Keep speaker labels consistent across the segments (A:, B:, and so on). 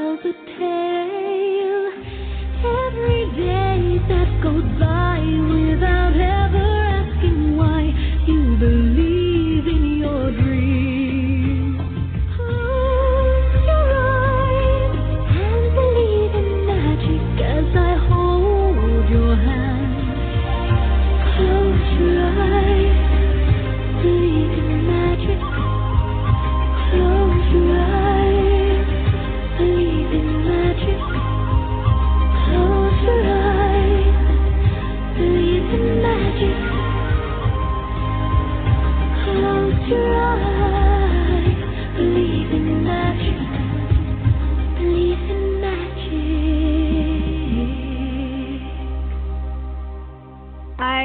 A: Every day that goes by without ever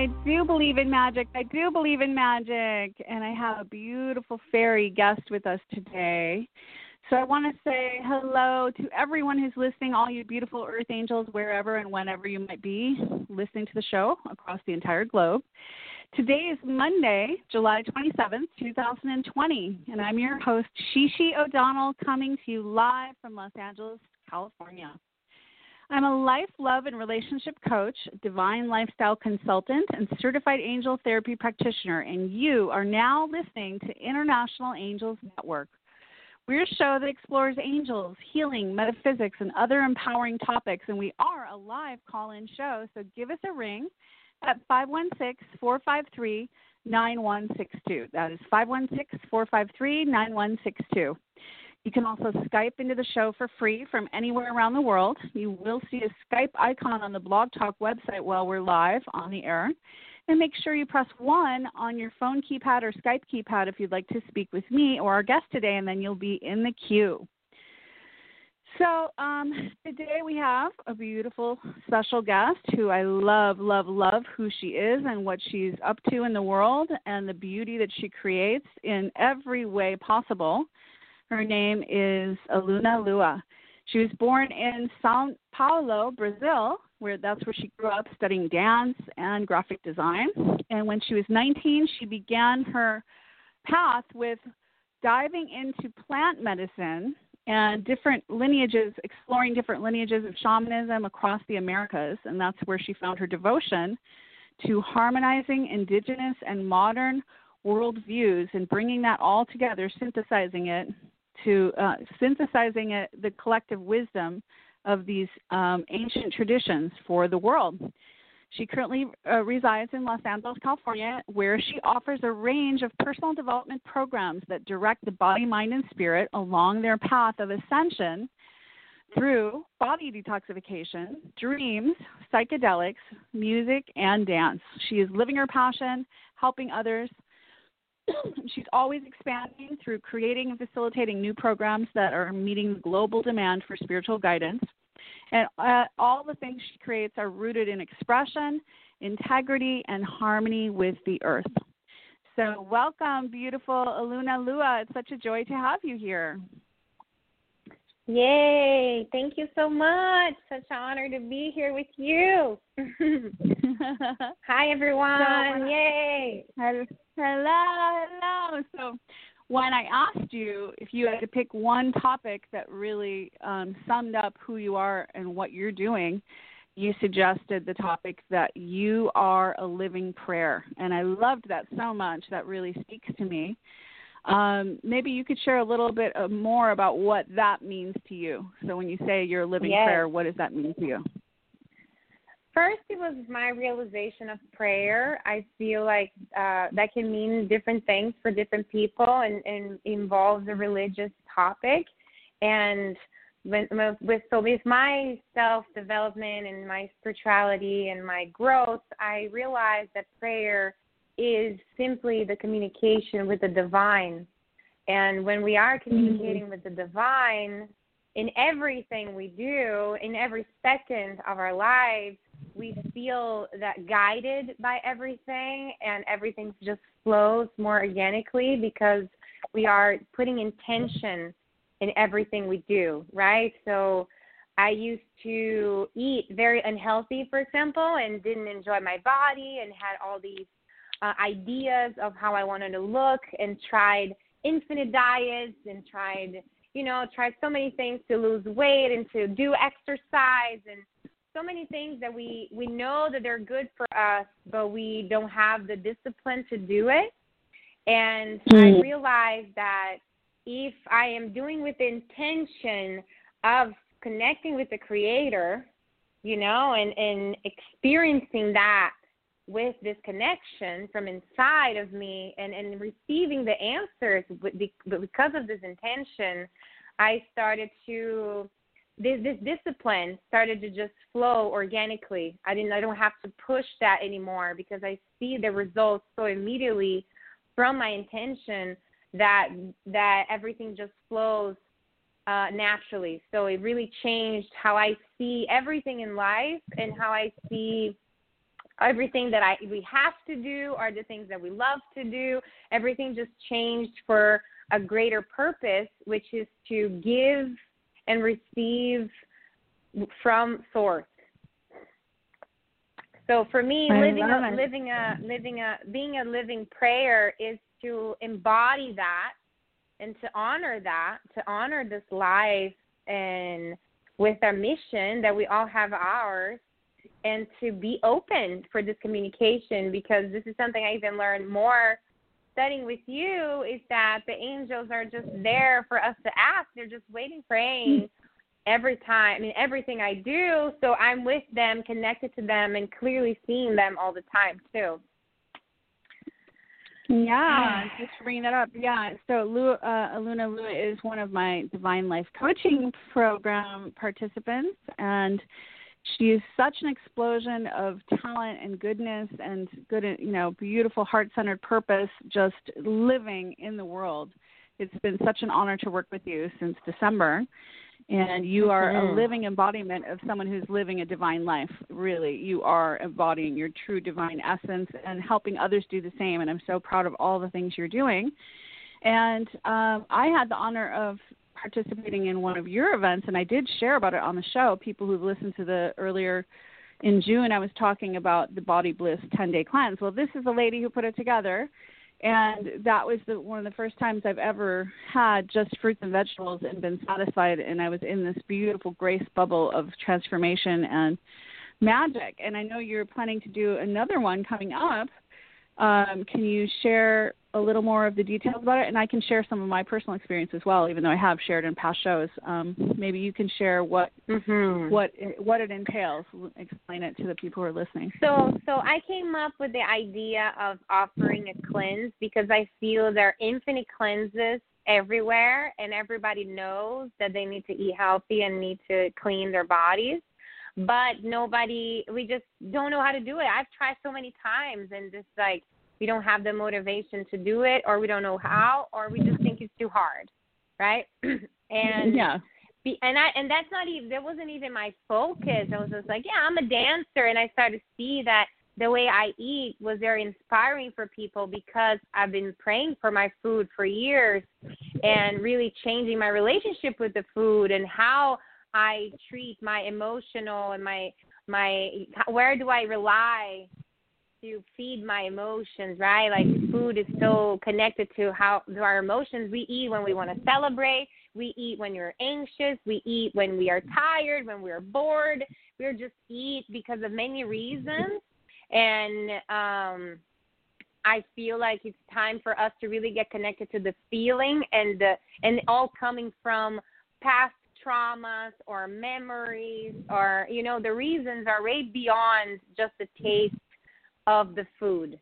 A: I
B: do believe in magic. I do believe in magic. And I have a beautiful fairy guest with us today. So I want to say hello to everyone who's listening, all you beautiful earth angels, wherever and whenever you might be listening to the show across the entire globe. Today is Monday, July 27th, 2020, and I'm your host, She She O'Donnell, coming to you live from Los Angeles, California. I'm a life, love, and relationship coach, divine lifestyle consultant, and certified angel therapy practitioner, and you are now listening to International Angels Network. We're a show that explores angels, healing, metaphysics, and other empowering topics, and we are a live call in show, so give us a ring at 516 453 9162. That is 516 453 9162. You can also Skype into the show for free from anywhere around the world. You will see a Skype icon on the Blog Talk website while we're live on the air. And make sure you press 1 on your phone keypad or Skype keypad if you'd like to speak with me or our guest today, and then you'll be in the queue. So, um, today we have a beautiful special guest who I love, love, love who she is and what she's up to in the world and the beauty that she creates in every way possible. Her name is Aluna Lua. She was born in Sao Paulo, Brazil, where that's where she grew up studying dance and graphic design. And when she was 19, she began her path with diving into plant medicine and different lineages, exploring different lineages of shamanism across the Americas. And that's where she found her devotion to harmonizing indigenous and modern worldviews and bringing that all together, synthesizing it to uh, synthesizing it, the collective wisdom of these um, ancient traditions for the world. She currently uh, resides in Los Angeles, California, where she offers a range of personal development programs that direct the body, mind, and spirit along their path of ascension through body detoxification, dreams, psychedelics, music, and dance. She is living her passion, helping others. She's always expanding through creating and facilitating new programs that are meeting global demand for spiritual guidance. And uh, all the things she creates are rooted in expression, integrity, and harmony with the earth. So, welcome, beautiful Aluna Lua. It's such a joy to have you here.
C: Yay! Thank you so much. Such an honor to be here with you. Hi, everyone.
B: So,
C: Yay!
B: Hello, hello. So, when I asked you if you had to pick one topic that really um, summed up who you are and what you're doing, you suggested the topic that you are a living prayer. And I loved that so much. That really speaks to me. Um, maybe you could share a little bit uh, more about what that means to you. So, when you say you're a living
C: Yes.
B: prayer, what does that mean to you?
C: First, it was my realization of prayer. I feel like uh, that can mean different things for different people and, and involves a religious topic. And with, with so with my self development and my spirituality and my growth, I realized that prayer is simply the communication with the divine. And when we are communicating mm-hmm. with the divine in everything we do, in every second of our lives, we feel that guided by everything and everything just flows more organically because we are putting intention in everything we do, right? So I used to eat very unhealthy, for example, and didn't enjoy my body and had all these uh, ideas of how I wanted to look and tried infinite diets and tried, you know, tried so many things to lose weight and to do exercise and so many things that we we know that they're good for us, but we don't have the discipline to do it. And mm. I realized that if I am doing with the intention of connecting with the creator, you know, and, and experiencing that with this connection from inside of me and, and receiving the answers because of this intention, I started to this this discipline started to just flow organically. I didn't I don't have to push that anymore because I see the results so immediately from my intention that that everything just flows uh, naturally. So it really changed how I see everything in life and how I see everything that I we have to do are the things that we love to do. Everything just changed for a greater purpose, which is to give and receive from source. So for me, I living a, it. living a living a being a living prayer is to embody that and to honor that, to honor this life and with our mission that we all have ours and to be open for this communication because this is something I even learned more studying with you is that the angels are just there for us to ask. They're just waiting, praying every time. I mean, everything I do. So I'm with them, connected to them, and clearly seeing them all the time, too.
B: Yeah, just bringing that up. Yeah, so Lu, uh, Aluna Lua is one of my Divine Life Coaching Program participants, and she is such an explosion of talent and goodness and good, you know, beautiful heart-centered purpose, just living in the world. It's been such an honor to work with you since December and you are mm-hmm. a living embodiment of someone who's living a divine life really you are embodying your true divine essence and helping others do the same and i'm so proud of all the things you're doing and um, i had the honor of participating in one of your events and i did share about it on the show people who've listened to the earlier in june i was talking about the body bliss 10 day cleanse. Well this is a lady who put it together and that was the one of the first times I've ever had just fruits and vegetables and been satisfied and I was in this beautiful grace bubble of transformation and magic. And I know you're planning to do another one coming up. Um, can you share a little more of the details about it? And I can share some of my personal experience as well, even though I have shared in past shows. Um, maybe you can share what mm-hmm. what what it entails. Explain it to the people who are listening.
C: So, so I came up with the idea of offering a cleanse because I feel there are infinite cleanses everywhere, and everybody knows that they need to eat healthy and need to clean their bodies but nobody we just don't know how to do it i've tried so many times and just like we don't have the motivation to do it or we don't know how or we just think it's too hard right? And
B: yeah.
C: be, and I and that's not even that wasn't even my focus. I was just like, yeah, I'm a dancer, and I started to see that the way I eat was very inspiring for people because I've been praying for my food for years and really changing my relationship with the food and how I treat my emotional and my my where do I rely to feed my emotions, right? Like food is so connected to how to our emotions. We eat when we want to celebrate. We eat when we're anxious. We eat when we are tired, when we're bored. We're just eat because of many reasons. And um I feel like it's time for us to really get connected to the feeling and the and all coming from past traumas or memories or you know the reasons are way beyond just the taste of the food.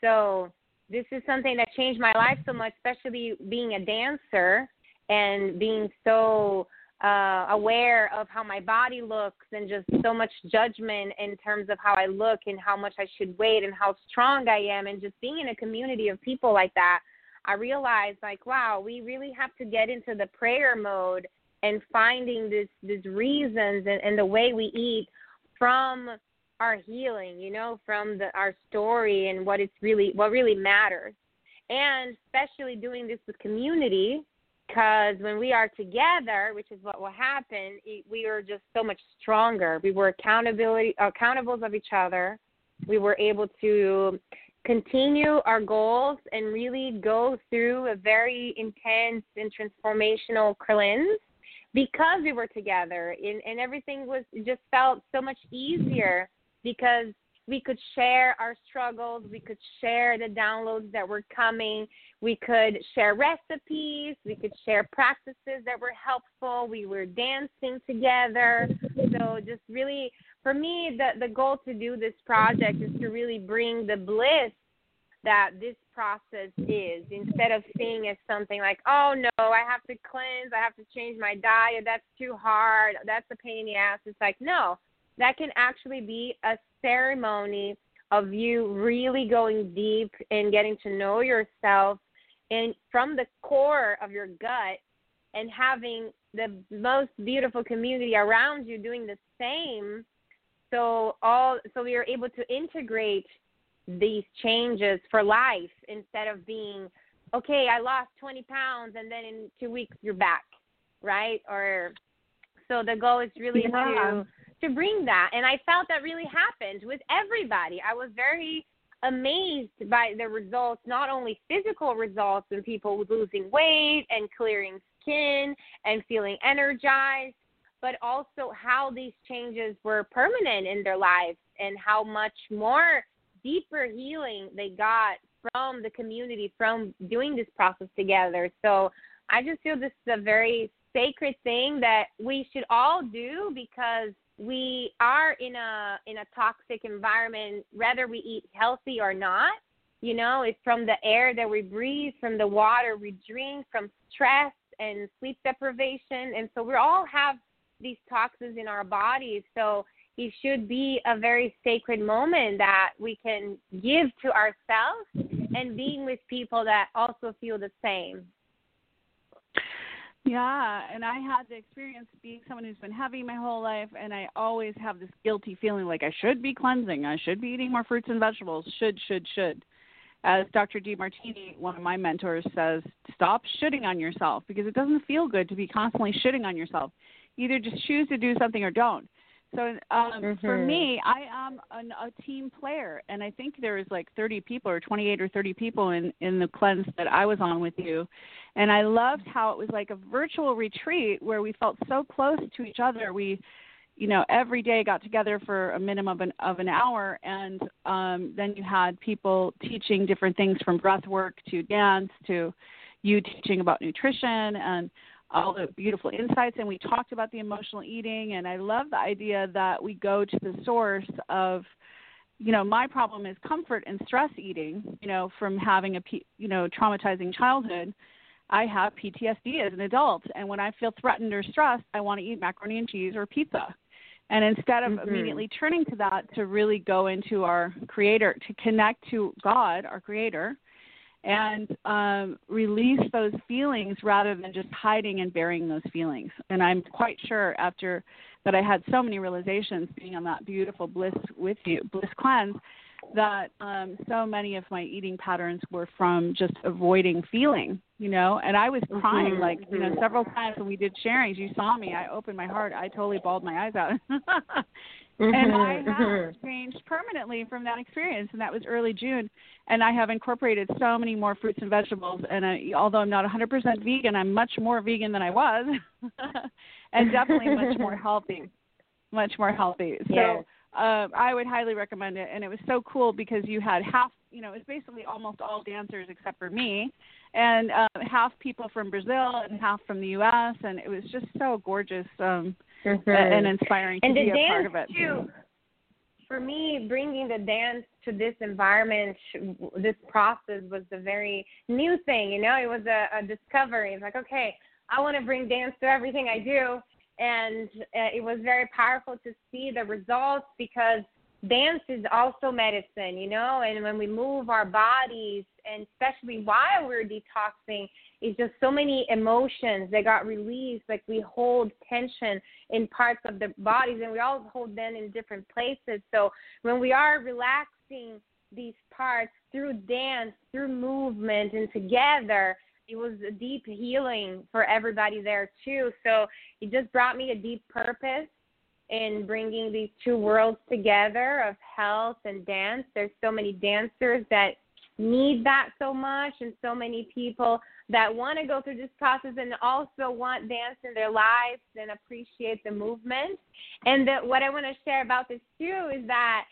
C: So this is something that changed my life so much especially being a dancer and being so uh aware of how my body looks and just so much judgment in terms of how I look and how much I should weight and how strong I am and just being in a community of people like that I realized like wow we really have to get into the prayer mode and finding this these reasons and, and the way we eat from our healing you know from the our story and what it's really what really matters and especially doing this with community because when we are together, which is what will happen, we are just so much stronger. We were accountability accountables of each other. We were able to continue our goals and really go through a very intense and transformational cleanse because we were together and, and everything was just felt so much easier because we could share our struggles, we could share the downloads that were coming, we could share recipes, we could share practices that were helpful, we were dancing together. So just really for me the the goal to do this project is to really bring the bliss that this process is instead of seeing as something like, oh no, I have to cleanse, I have to change my diet, that's too hard, that's a pain in the ass. It's like, no, that can actually be a ceremony of you really going deep and getting to know yourself and from the core of your gut and having the most beautiful community around you doing the same so all so we are able to integrate these changes for life instead of being okay i lost 20 pounds and then in two weeks you're back right or so the goal is really yeah. to to bring that. And I felt that really happened with everybody. I was very amazed by the results, not only physical results in people losing weight and clearing skin and feeling energized, but also how these changes were permanent in their lives and how much more deeper healing they got from the community from doing this process together. So I just feel this is a very sacred thing that we should all do because we are in a in a toxic environment whether we eat healthy or not you know it's from the air that we breathe from the water we drink from stress and sleep deprivation. And so we all have these toxins in our bodies. So it should be a very sacred moment that we can give to ourselves and being with people that also feel the same
B: yeah, and I had the experience being someone who's been heavy my whole life, and I always have this guilty feeling like I should be cleansing, I should be eating more fruits and vegetables, should, should, should. As Dr. Demartini, one of my mentors, says, stop shitting on yourself because it doesn't feel good to be constantly shitting on yourself. Either just choose to do something or don't. So um, mm-hmm. for me, I am an, a team player, and I think there was like 30 people or 28 or 30 people in in the cleanse that I was on with you, and I loved how it was like a virtual retreat where we felt so close to each other. We, you know, every day got together for a minimum of an, of an hour, and um, then you had people teaching different things from breath work to dance to you teaching about nutrition and all the beautiful insights and we talked about the emotional eating and I love the idea that we go to the source of you know my problem is comfort and stress eating you know from having a you know traumatizing childhood I have PTSD as an adult and when I feel threatened or stressed I want to eat macaroni and cheese or pizza and instead of mm-hmm. immediately turning to that to really go into our creator to connect to God our creator and um, release those feelings rather than just hiding and burying those feelings. And I'm quite sure after that I had so many realizations being on that beautiful bliss with you, bliss cleanse, that um, so many of my eating patterns were from just avoiding feeling, you know. And I was crying mm-hmm. like, you know, mm-hmm. several times when we did sharings. You saw me. I opened my heart. I totally bawled my eyes out. Mm-hmm, and I have mm-hmm. changed permanently from that experience, and that was early June. And I have incorporated so many more fruits and vegetables. And I, although I'm not 100% vegan, I'm much more vegan than I was, and definitely much more healthy, much more healthy. So yes. uh, I would highly recommend it. And it was so cool because you had half, you know, it was basically almost all dancers except for me, and uh, half people from Brazil and half from the U.S. And it was just so gorgeous. Um, mm-hmm. and inspiring
C: and
B: to
C: be
B: a part of it.
C: Too, for me, bringing the dance to this environment, this process was a very new thing. You know, it was a, a discovery. It's like, okay, I want to bring dance to everything I do. And uh, it was very powerful to see the results because dance is also medicine, you know, and when we move our bodies, and especially while we're detoxing, it's just so many emotions that got released. Like we hold tension in parts of the bodies, and we all hold them in different places. So when we are relaxing these parts through dance, through movement, and together, it was a deep healing for everybody there too. So it just brought me a deep purpose in bringing these two worlds together of health and dance. There's so many dancers that need that so much, and so many people that want to go through this process and also want dance in their lives and appreciate the movement. And that what I want to share about this too is that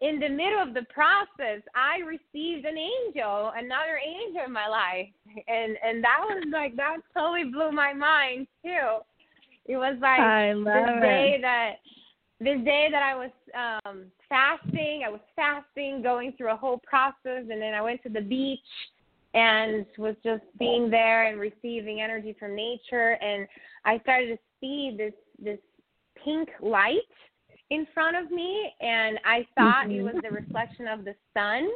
C: in the middle of the process, I received an angel, another angel in my life, and and that was like that totally blew my mind too. It was like
B: I love
C: this
B: it.
C: day that this day that I was um fasting, I was fasting, going through a whole process, and then I went to the beach and was just being there and receiving energy from nature, and I started to see this this pink light in front of me and I thought it was mm-hmm. the reflection of the sun.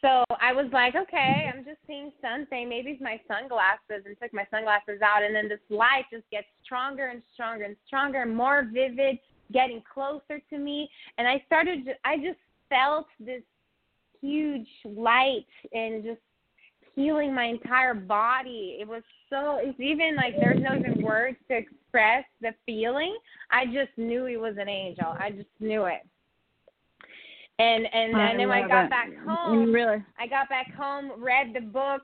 C: So I was like, okay, I'm just seeing something. Maybe it's my sunglasses and took my sunglasses out and then this light just gets stronger and stronger and stronger, more vivid, getting closer to me and I started I just felt this huge light and just healing my entire body. It was so it's even like there's no even words to express the feeling. I just knew he was an angel. I just knew it. And and, and then when I got
B: it.
C: back home,
B: really
C: I got back home, read the book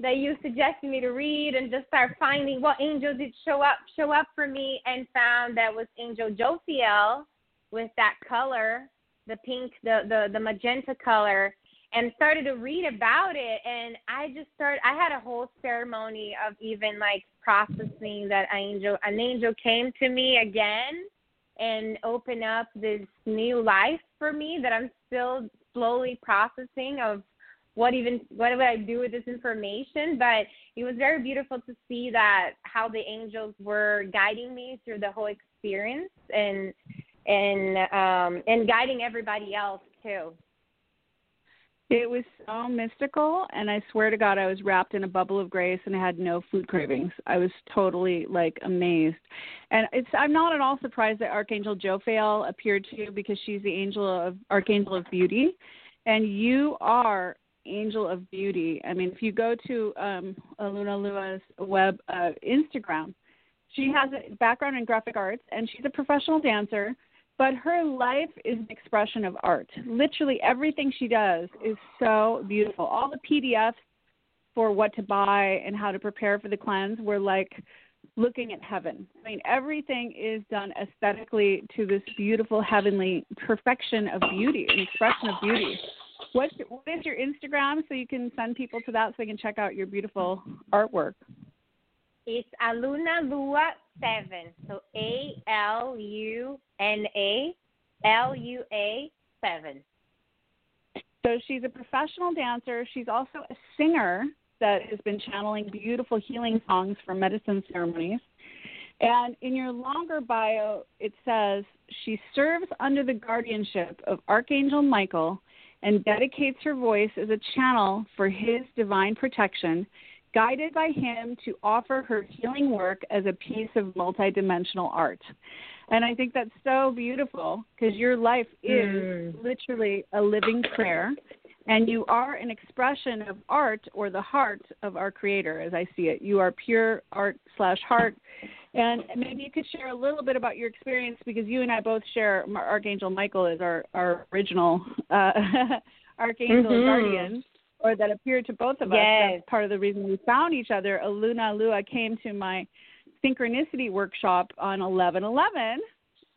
C: that you suggested me to read, and just start finding what angel did show up show up for me, and found that was Angel Jophiel with that color, the pink, the the the magenta color, and started to read about it. And I just started. I had a whole ceremony of even like processing that angel. An angel came to me again and opened up this new life for me that I'm still slowly processing of what even what would I do with this information but it was very beautiful to see that how the angels were guiding me through the whole experience and and um and guiding everybody else too
B: It was so mystical, and I swear to God, I was wrapped in a bubble of grace, and I had no food cravings. I was totally like amazed, and it's. I'm not at all surprised that Archangel Jophiel appeared to you because she's the angel of Archangel of Beauty, and you are Angel of Beauty. I mean, if you go to um, Aluna Lua's web uh, Instagram, she has a background in graphic arts, and she's a professional dancer but her life is an expression of art. Literally everything she does is so beautiful. All the PDFs for what to buy and how to prepare for the cleanse were like looking at heaven. I mean, everything is done aesthetically to this beautiful heavenly perfection of beauty, an expression of beauty. What what is your Instagram so you can send people to that so they can check out your beautiful artwork?
C: it's aluna lua seven so a l u n a l u a seven
B: So she's a professional dancer. She's also a singer that has been channeling beautiful healing songs for medicine ceremonies. And in your longer bio, it says she serves under the guardianship of Archangel Michael and dedicates her voice as a channel for his divine protection, guided by him to offer her healing work as a piece of multidimensional art. And I think that's so beautiful because your life is mm. literally a living prayer. And you are an expression of art or the heart of our creator, as I see it. You are pure art slash heart. And maybe you could share a little bit about your experience because you and I both share Archangel Michael is our, our original uh, Archangel
C: Mhm.
B: guardian, or that appeared to both of us.
C: Yes.
B: That's part of the reason we found each other. Aluna Lua came to my synchronicity workshop on 11/11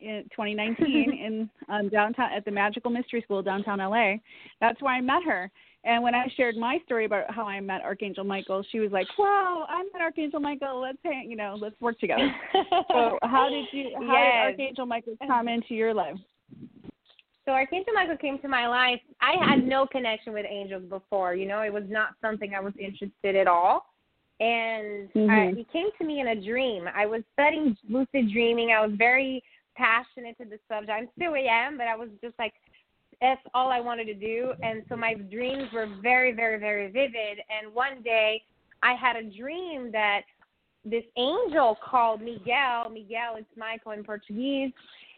B: in 2019 in um, downtown at the Magical Mystery School downtown LA. That's where I met her. And when I shared my story about how I met Archangel Michael, she was like, "Wow, I met Archangel Michael. Let's hang, you know, let's work together." so, how did you? How
C: Yes.
B: did Archangel Michael come into your life?
C: So Archangel Michael came to my life. I had no connection with angels before. You know, it was not something I was interested at all. and uh,
D: Mhm.
C: he came to me in a dream. I was studying lucid dreaming. I was very passionate to the subject. I'm still am, but I was just like, that's all I wanted to do. And so my dreams were very, very, very vivid. And one day, I had a dream that this angel called Miguel. Miguel, it's Michael in Portuguese,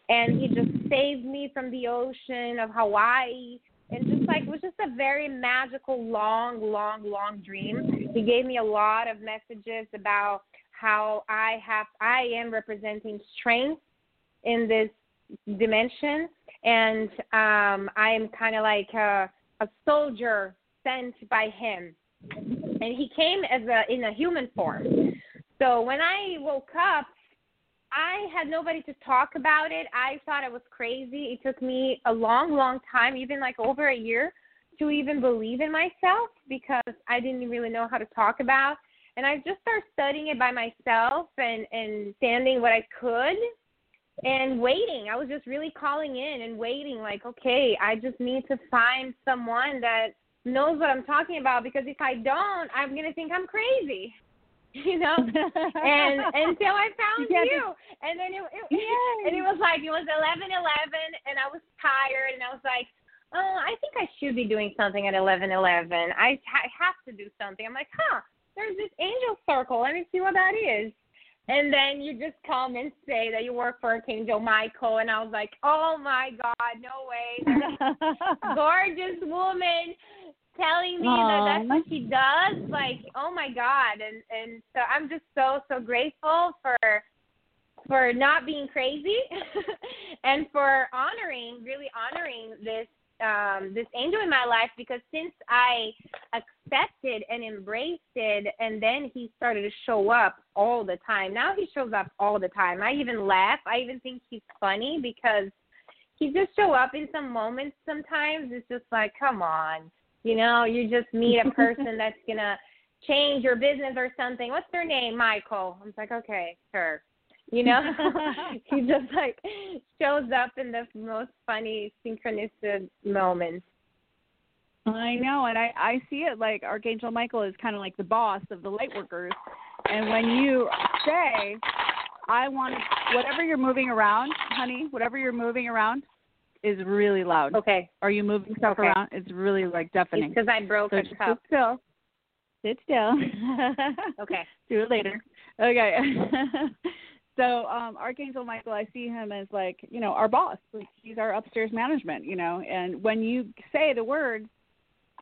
C: and he just saved me from the ocean of Hawaii. And just like it was just a very magical, long, long, long dream. He gave me a lot of messages about how I have, I am representing strength in this dimension, and um, I am kind of like a, a soldier sent by him. And he came as a in a human form. So when I woke up, I had nobody to talk about it. I thought I was crazy. It took me a long, long time, even like over a year, to even believe in myself because I didn't really know how to talk about. And I just started studying it by myself and and standing what I could and waiting. I was just really calling in and waiting, like, okay, I just need to find someone that knows what I'm talking about because if I don't, I'm gonna think I'm crazy. You know? and until I found
D: Yeah,
C: you. And then it, it and it was like it was eleven eleven and I was tired and I was like, Oh, I think I should be doing something at eleven eleven. I I have to do something. I'm like, huh, there's this angel circle. Let me see what that is. And then you just come and say that you work for Archangel Michael, and I was like, oh my God, no way. Gorgeous woman telling me that that's what she does. Like, oh my God. And and so I'm just so so grateful for for not being crazy and for honoring, really honoring this um, this angel in my life because since I accepted and embraced it, and then he started to show up all the time. Now he shows up all the time. I even laugh. I even think he's funny because he just show up in some moments. Sometimes it's just like, come on, you know, you just meet a person that's gonna change your business or something. What's their name? Michael. I'm like, okay, sure. You know, he just like shows up in the most funny synchronistic moments.
B: I know, and I I see it like Archangel Michael is kind of like the boss of the light workers, and when you say, "I want whatever you're moving around, honey, whatever you're moving around, is really loud.
C: Okay,
B: Are you moving stuff
C: Okay.
B: around? It's really like deafening.
C: because I broke
B: So
C: a cup.
B: sit still. Sit still.
C: Okay.
B: Do it later. Okay. So um Archangel Michael, I see him as like, you know, our boss. Like he's our upstairs management, you know, and when you say the words,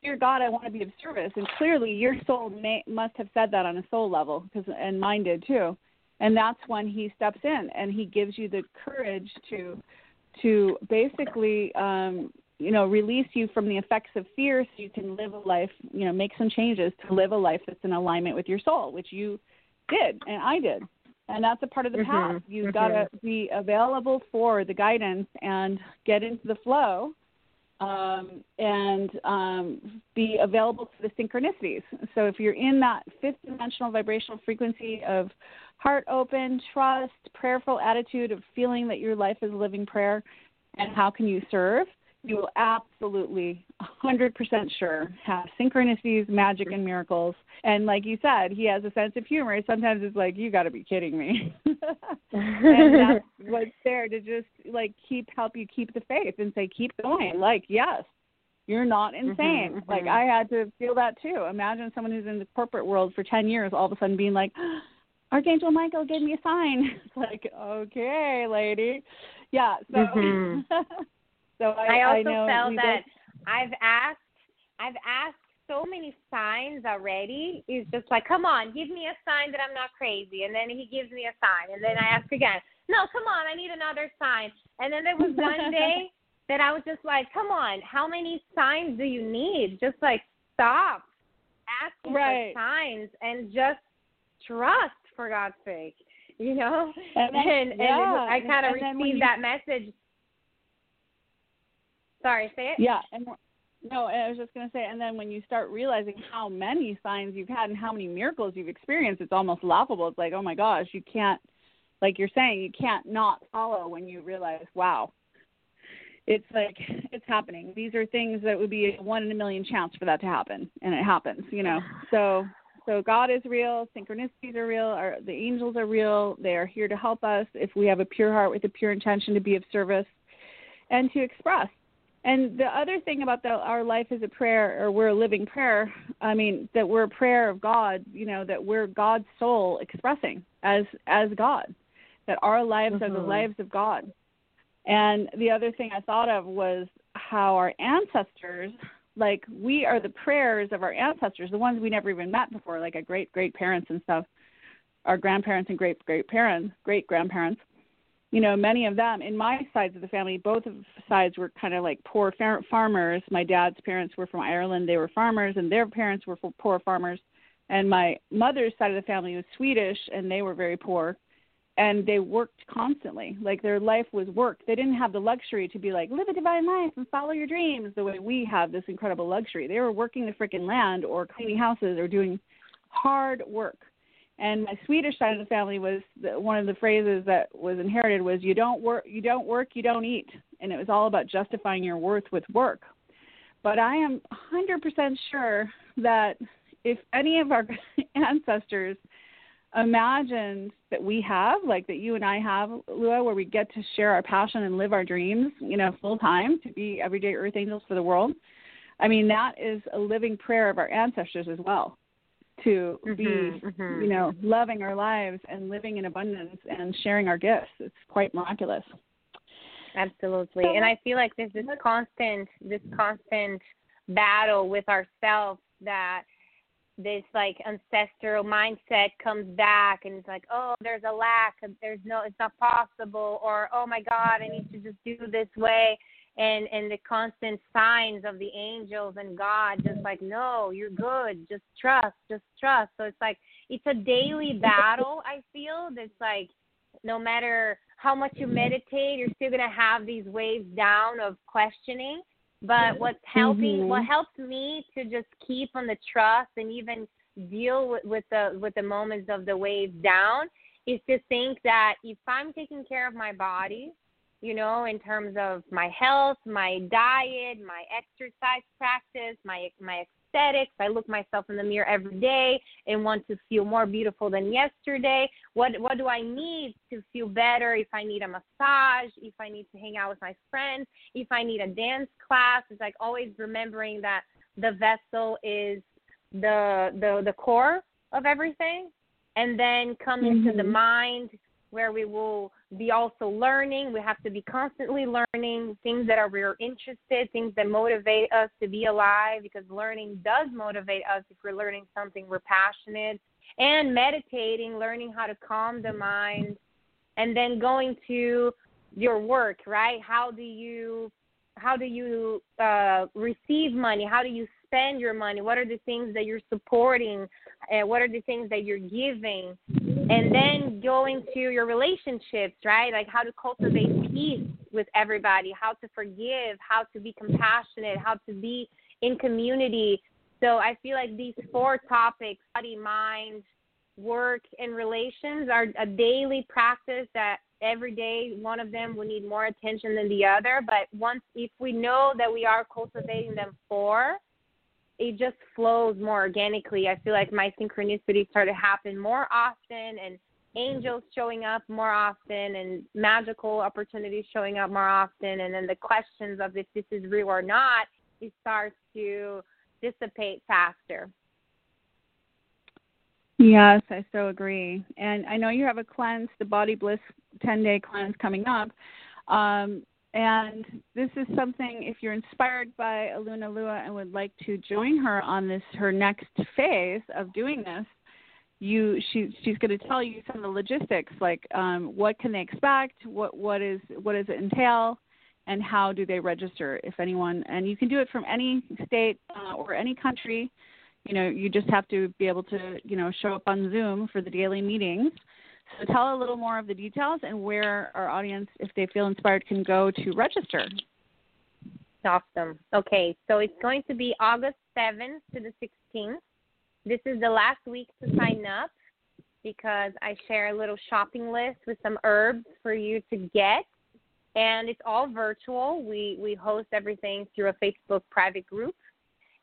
B: Dear God, I want to be of service, and clearly your soul may, must have said that on a soul level, because and mine did too, and that's when he steps in and he gives you the courage to, to basically, um, you know, release you from the effects of fear, so you can live a life, you know, make some changes to live a life that's in alignment with your soul, which you did and I did. And that's a part of the
C: Mhm,
B: path. You've
C: mhm.
B: got to be available for the guidance and get into the flow um, and um, be available to the synchronicities. So if you're in that fifth dimensional vibrational frequency of heart open, trust, prayerful attitude of feeling that your life is a living prayer, and how can you serve, you will absolutely 100% sure have synchronicities, magic, and miracles. And like you said, he has a sense of humor. Sometimes it's like, you got to be kidding me. and that's what's there to just like keep help you keep the faith and say keep going. Like yes, you're not insane.
C: mhm.
B: Like I had to feel that too. Imagine someone who's in the corporate world for ten years all of a sudden being like, Archangel Michael gave me a sign. It's like okay, lady. Yeah. So.
C: Mhm.
B: So I,
C: I also
B: know
C: felt that
B: both-
C: I've asked I've asked so many signs already. He's just like, Come on, give me a sign that I'm not crazy and then he gives me a sign and then I ask again, No, come on, I need another sign and then there was one day that I was just like, Come on, how many signs do you need? Just like stop asking
B: Right.
C: for signs and just trust for God's sake. You know?
B: And then-
C: and, and
B: yeah,
C: I kind of
B: and
C: received
B: you-
C: that message. Sorry, say it.
B: Yeah, and no, and I was just gonna say, and then when you start realizing how many signs you've had and how many miracles you've experienced, it's almost laughable. It's like, oh my gosh, you can't, like you're saying, you can't not follow when you realize, wow, it's like it's happening. These are things that would be a one in a million chance for that to happen, and it happens, you know. So, So God is real, synchronicities are real, our, the angels are real. They are here to help us if we have a pure heart with a pure intention to be of service and to express. And the other thing about the, our life is a prayer, or we're a living prayer. I mean, that we're a prayer of God. You know, that we're God's soul expressing as as God. That our lives mm-hmm. are the mm-hmm. lives of God. And the other thing I thought of was how our ancestors, like we are the prayers of our ancestors, the ones we never even met before, like our great great parents and stuff, our grandparents and great great parents, great grandparents you know, many of them in my sides of the family, both of sides were kind of like poor far- farmers. My dad's parents were from Ireland; they were farmers, and their parents were poor farmers. And my mother's side of the family was Swedish, and they were very poor. And they worked constantly, like their life was work. They didn't have the luxury to be like live a divine life and follow your dreams the way we have this incredible luxury. They were working the freaking land or cleaning houses or doing hard work and my Swedish side of the family was the, one of the phrases that was inherited was you don't work you don't work you don't eat. And it was all about justifying your worth with work. But I am 100% sure that if any of our ancestors imagined that we have like that you and I have Lua where we get to share our passion and live our dreams you know full time to be everyday earth angels for the world I mean that is a living prayer of our ancestors as well to mm-hmm, be mm-hmm. you know loving our lives and living in abundance and sharing our gifts. It's quite miraculous.
C: Absolutely. And i feel like there's this constant this constant battle with ourselves that this like ancestral mindset comes back and it's like oh there's a lack there's no it's not possible or oh my god i need to just do this way and and the constant signs of the angels and God just like no you're good just trust just trust so it's like it's a daily battle I feel that's like no matter how much you meditate you're still going to have these waves down of questioning but what's helping mm-hmm. what helps me to just keep on the trust and even deal with, with the with the moments of the waves down is to think that if I'm taking care of my body you know, in terms of my health, my diet, my exercise practice, my my aesthetics. I look myself in the mirror every day and want to feel more beautiful than yesterday. What what do I need to feel better? If I need a massage, if I need to hang out with my friends, if I need a dance class, it's like always remembering that the vessel is the the the core of everything and then come mm-hmm. into the mind where we will be also learning. We have to be constantly learning things that are we're interested, things that motivate us to be alive because learning does motivate us if we're learning something we're passionate. And meditating, learning how to calm the mind, and then going to your work, right? How do you how do you uh, receive money? How do you spend your money? What are the things that you're supporting? Uh, what are the things that you're giving? And then going to your relationships, right? Like how to cultivate peace with everybody, how to forgive, how to be compassionate, how to be in community. So I feel like these four topics body, mind, work, and relations are a daily practice that every day one of them will need more attention than the other. But once, if we know that we are cultivating them four, it just flows more organically. I feel like my synchronicities started to happen more often and angels showing up more often and magical opportunities showing up more often. And then the questions of if this is real or not it starts to dissipate faster.
B: Yes i so agree. And i know you have a cleanse the body bliss 10 day cleanse coming up. Um, and this is something if you're inspired by Aluna Lua and would like to join her on this her next phase of doing this, you she she's going to tell you some of the logistics like um, what can they expect, what what is what does it entail, and how do they register? If anyone and you can do it from any state uh, or any country. You know, you just have to be able to you know show up on Zoom for the daily meetings so tell a little more of the details and where our audience, if they feel inspired, can go to register.
C: Awesome. Okay, so it's going to be August 7th to the 16th. This is the last week to sign up because I share a little shopping list with some herbs for you to get. And it's all virtual. We we host everything through a Facebook private group.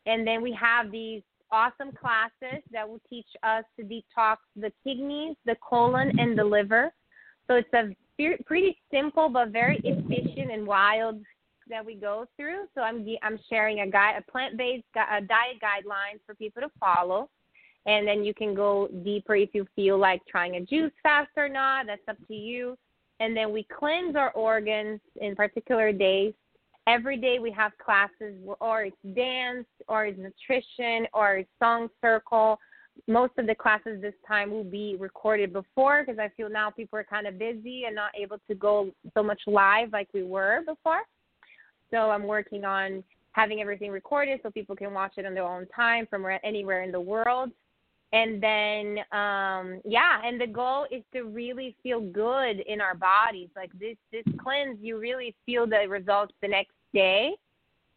C: And then we have these awesome classes that will teach us to detox the kidneys, the colon, and the liver. So it's a pretty simple but very efficient and wild that we go through. So I'm I'm sharing a guide, a plant-based a diet guidelines for people to follow, and then you can go deeper if you feel like trying a juice fast or not. That's up to you. And then we cleanse our organs in particular days. Every day we have classes, or it's dance, or it's nutrition, or it's song circle. Most of the classes this time will be recorded before because I feel now people are kind of busy and not able to go so much live like we were before. So I'm working on having everything recorded so people can watch it on their own time from anywhere in the world. And then, um, yeah, and the goal is to really feel good in our bodies. Like this, this cleanse, you really feel the results the next day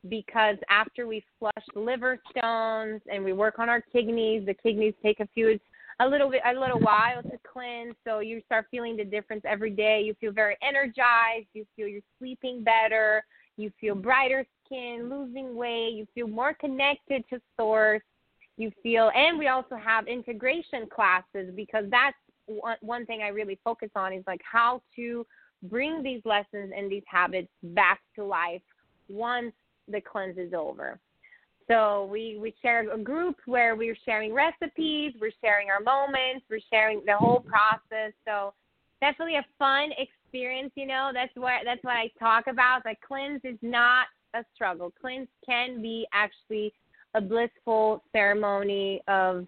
C: because after we flush liver stones and we work on our kidneys, the kidneys take a few a little bit a little while to cleanse. So you start feeling the difference every day. You feel very energized. You feel you're sleeping better. You feel brighter skin losing weight. You feel more connected to source. You feel and we also have integration classes because that's one thing i really focus on is like how to bring these lessons and these habits back to life once the cleanse is over so we we share a group where we're sharing recipes, we're sharing our moments, we're sharing the whole process. So definitely a fun experience. You know, that's what that's what I talk about. Like cleanse is not a struggle. Cleanse can be actually a blissful ceremony of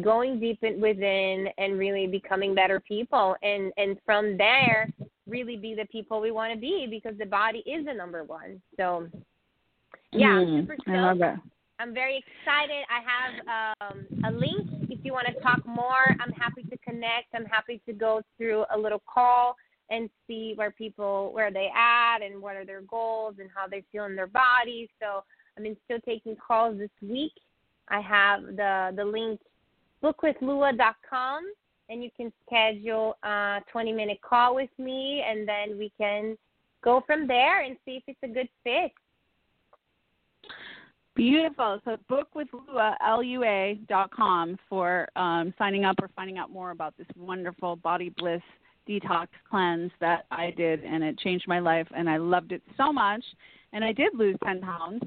C: going deep in, within and really becoming better people and and from there really be the people we want to be because the body is the number one so yeah I'm
B: Mm,
C: super
B: I love it.
C: I'm very excited. I have um, a link if you want to talk more. I'm happy to connect. I'm happy to go through a little call and see where people where they at and what are their goals and how they feel in their bodies. So I've been still taking calls this week. I have the the link bookwithlua.com and you can schedule a 20 minute call with me and then we can go from there and see if it's a good fit.
B: Beautiful. So book with Lua, L-U-A dot com for um, signing up or finding out more about this wonderful body bliss detox cleanse that I did, and it changed my life, and I loved it so much. And I did lose 10 pounds,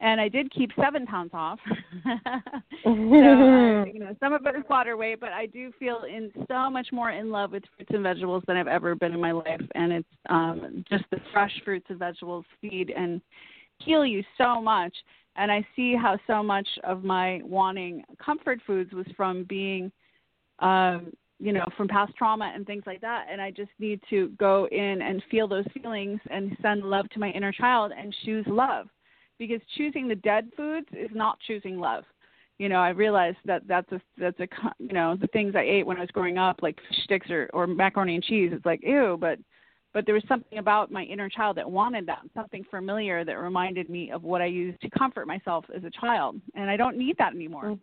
B: and I did keep seven pounds off. so, uh, you know, some of it is water weight, but I do feel in so much more in love with fruits and vegetables than I've ever been in my life, and it's um, just the fresh fruits and vegetables feed and heal you so much and I see how so much of my wanting comfort foods was from being, um, you know, from past trauma and things like that. And I just need to go in and feel those feelings and send love to my inner child and choose love, because choosing the dead foods is not choosing love. You know, I realized that that's a that's a you know the things I ate when I was growing up, like fish sticks or or macaroni and cheese. It's like ew, but but there was something about my inner child that wanted that, something familiar that reminded me of what I used to comfort myself as a child. And I don't need that anymore.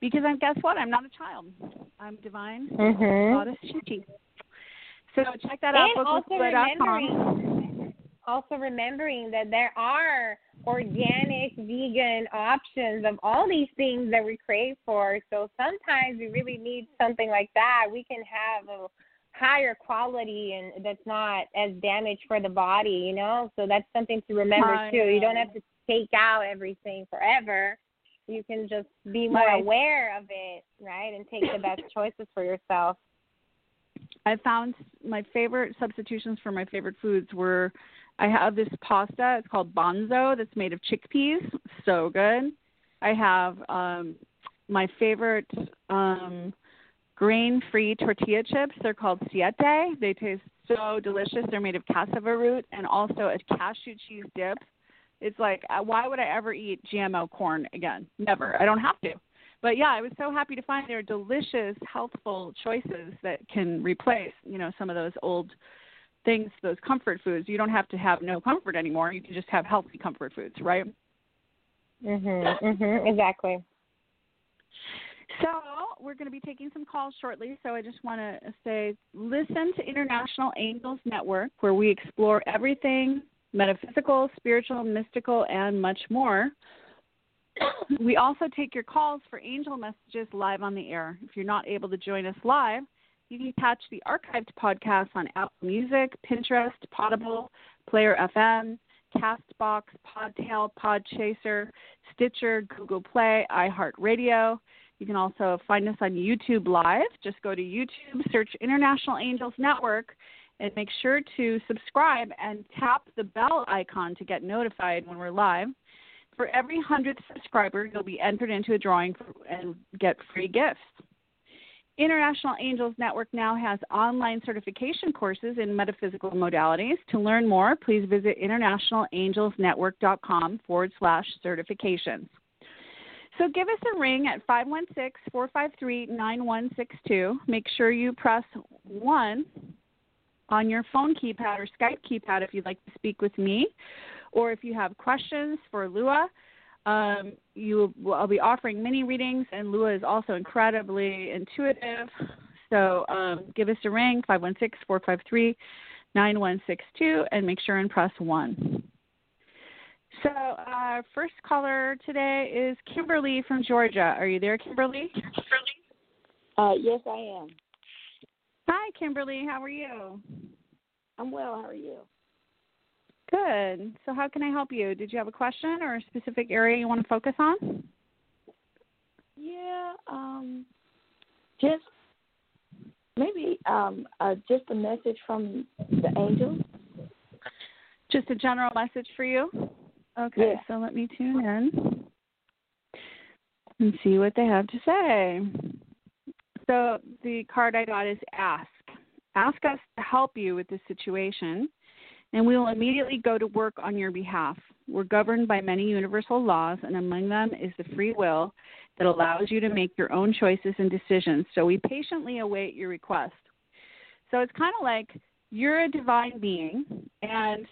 B: Because I'm guess what? I'm not a child. I'm divine
C: Mhm.
B: goddess Chi. So check that out,
C: and also remembering, also remembering that there are organic, vegan options of all these things that we crave for. So sometimes we really need something like that. We can have a higher quality and that's not as damaged for the body, you know. So that's something to remember
B: I
C: too. You don't have to take out everything forever. You can just be more
B: Right.
C: aware of it, right, and take the best choices for yourself.
B: I found my favorite substitutions for my favorite foods were I have this pasta, it's called Banza that's made of chickpeas, so good. I have um my favorite um grain-free tortilla chips. They're called siete. They taste so delicious. They're made of cassava root and also a cashew cheese dip. It's like, uh, why would I ever eat GMO corn again? Never. I don't have to. But yeah, I was so happy to find there are delicious, healthful choices that can replace, you know, some of those old things, those comfort foods. You don't have to have no comfort anymore. You can just have healthy comfort foods, right?
C: Mhm. Mhm. Exactly.
B: So we're going to be taking some calls shortly. So I just want to say, listen to International Angels Network, where we explore everything metaphysical, spiritual, mystical, and much more. we also take your calls for angel messages live on the air. If you're not able to join us live, you can catch the archived podcast on Apple Music, Pinterest, Potable, Player FM, Castbox, Podtail, Podchaser, Stitcher, Google Play, iHeartRadio. You can also find us on YouTube Live. Just go to YouTube, search International Angels Network, and make sure to subscribe and tap the bell icon to get notified when we're live. For every 100th subscriber, you'll be entered into a drawing and get free gifts. International Angels Network now has online certification courses in metaphysical modalities. To learn more, please visit internationalangelsnetwork.com forward slash certifications. So give us a ring at 516 453 9162. Make sure you press 1 on your phone keypad or Skype keypad if you'd like to speak with me, or if you have questions for Lua. Um, you will, I'll be offering mini readings, and Lua is also incredibly intuitive. So um, give us a ring, 516 453 9162, and make sure and press 1. So, our uh, first caller today is Kimberly from Georgia. Are you there, Kimberly?
D: Uh, yes, I am.
B: Hi, Kimberly. How are you?
D: I'm well. How are you?
B: Good. So, how can I help you? Did you have a question or a specific area you want to focus on?
D: Yeah, um, just maybe um, uh, just a message from the angels.
B: Just a general message for you? Okay,
D: Yeah.
B: so let me tune in and see what they have to say. So, the card I got is Ask. Ask us to help you with this situation and we will immediately go to work on your behalf. We're governed by many universal laws, and among them is the free will that allows you to make your own choices and decisions. So we patiently await your request. So it's kind of like you're a divine being, and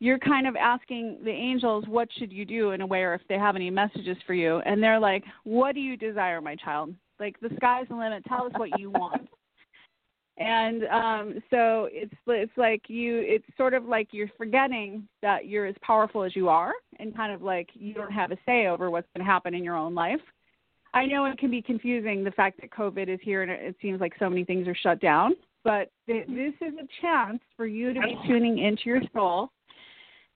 B: you're kind of asking the angels, what should you do in a way, or if they have any messages for you. And they're like, what do you desire, my child? Like, the sky's the limit. Tell us what you want and um so it's it's like you it's sort of like you're forgetting that you're as powerful as you are and kind of like you don't have a say over what's going to happen in your own life. I know it can be confusing the fact that covid is here and it seems like so many things are shut down but th- this is a chance for you to be tuning into your soul